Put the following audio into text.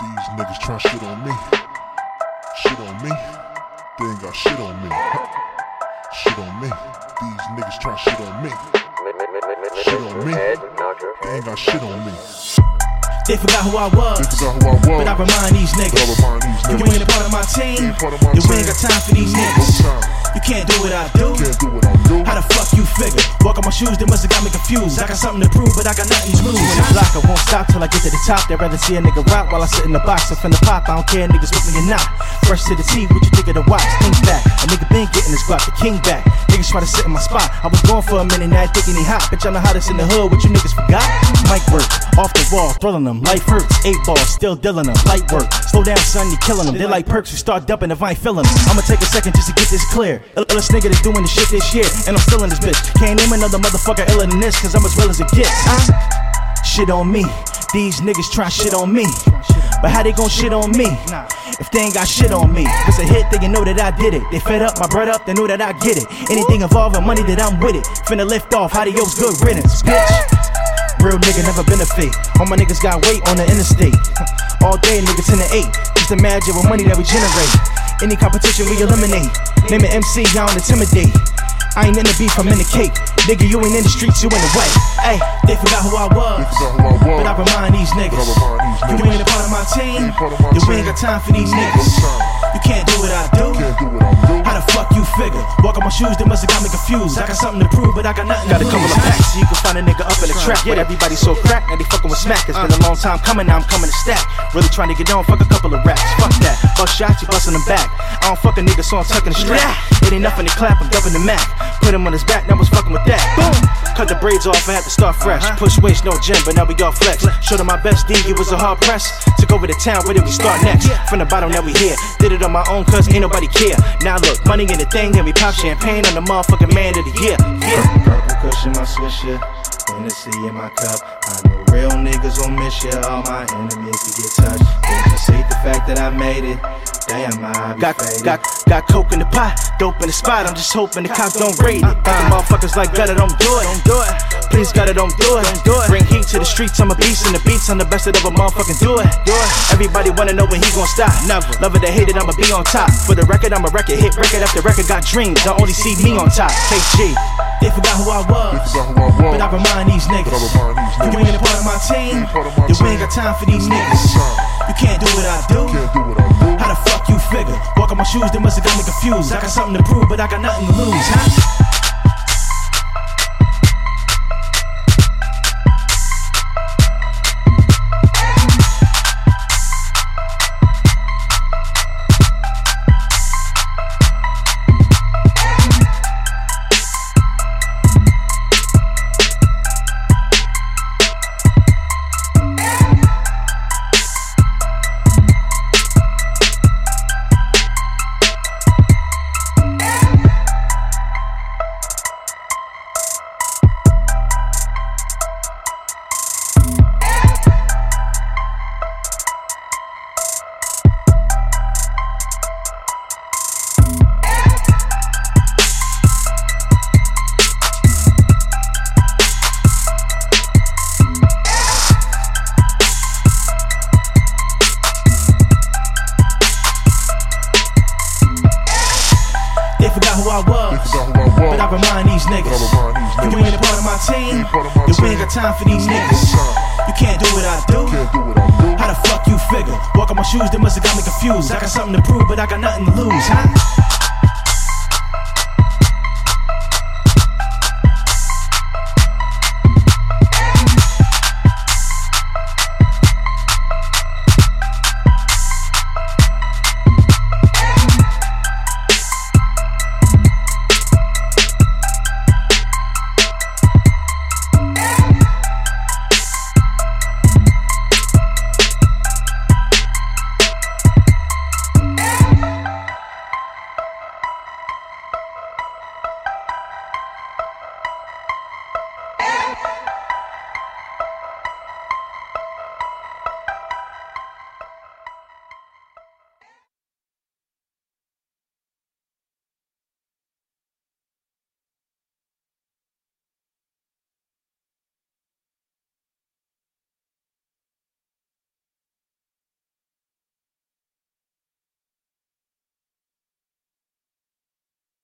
These niggas try shit on me. Shit on me. They ain't got shit on me. Shit on me. These niggas try shit on me. Shit on me. They ain't got shit on me. They forgot who I was. They forgot who I was. But I remind these But I niggas. remind these You ain't a part of my team. part of my we ain't got time for these niggas. You can't do what I do. Can't do what I do. How the fuck you figure? Walk on my shoes, they must've got me confused. I got something to prove, but I got nothing to lose. In the block, I won't stop till I get to the top. They'd rather see a nigga rock while I sit in the box. I'm finna pop, I don't care, niggas with me or not. Fresh to the T, what you think of the watch? Think back. A nigga been getting his guap, the king back. Niggas try to sit in my spot. I was gone for a minute, now they thinking he hot. Bitch, I know how this in the hood, what you niggas forgot? Mic work, off the wall, thrilling them. Life hurts, eight balls, still dealing them. Light work, slow down, son, you're killing them. They like perks, we start dumping if I ain't feeling them. I'ma take a second just to get this clear. Illest nigga that's doing the shit this year, and I'm still in this bitch. Can't name another motherfucker iller than this, cause I'm as real as it gets. Huh? Shit on me, these niggas try shit on me. But how they gon' shit on me? If they ain't got shit on me, it's a hit, they can know that I did it. They fed up, my bread up, they know that I get it. Anything involving money that I'm with it. Finna lift off, how adios, good riddance, bitch. Real nigga never been a fake. All my niggas got weight on the interstate. All day niggas in the eight. Just imagine what money that we generate. Any competition we eliminate. Name an MC, don't intimidate. I ain't in the beef, I'm in the cake. Nigga, you ain't in the streets, you in the way. Hey, they forgot who I was. They who I was. But I remind these niggas. But I remind these You ain't a part of my team. ain't part of my then we ain't got time for these niggas. You can't do what I do. My shoes, they must've got me confused. I got something to prove, but I got nothing Got to a couple lose. of packs so you can find a nigga up in the trap. But everybody so cracked, now they fucking with smack. It's been a uh. long time coming, now I'm coming to stack. Really trying to get on, fuck a couple of raps. Fuck that. Bust shots, you busting them back. I don't fuck a nigga, so I'm tucking the strap. It ain't nothing to clap, I'm dumping the Mac. Put him on his back, now I was fucking with that. Boom! Braids off I had to start fresh. Uh-huh. Push waist, no gym, but now we all flex. Showed him my best D, it was a hard press. Took over the town, where did we start next? From the bottom, now we here. Did it on my own, cause ain't nobody care. Now look, money in the thing, and we pop champagne on the motherfucking man of the year. Yeah. Purple cushion, my swisher. Hennessy in my cup. I know real niggas will miss you. All my enemies can get touched. They just hate the fact that I made it. Damn, I be got, faded. got, got coke in the pot, dope in the spot. I'm just hoping the cops don't raid it. The uh. motherfuckers like Gudda, don't do it. Don't do it. Please, Gudda, don't do it. Don't do it. Bring heat to the streets. I'm a beast in the beats. I'm the best that ever motherfucking do it. Do it. Everybody wanna know when he gon' stop. Never. Love it or hate it, I'ma be on top. For the record, I'm a record hit. Record after record, got dreams. I only see me on top. KG. They forgot who I was. Who I was. But I remind these niggas. Remind these You ain't a part of my team. ain't of my then we ain't got time for these niggas. You can't do what I do. Do what I do. How the fuck you figure? Walk on my shoes, they must've got me confused. I got something to prove, but I got nothing to lose, huh? Forgot who I was. Who I was. But I remind these niggas. But I remind these You ain't a part of my team. then we ain't got time for these niggas. You can't do what I do. Can't do what I do. How the fuck you figure? Walk on my shoes, they must've got me confused. I got something to prove, but I got nothing to lose, huh?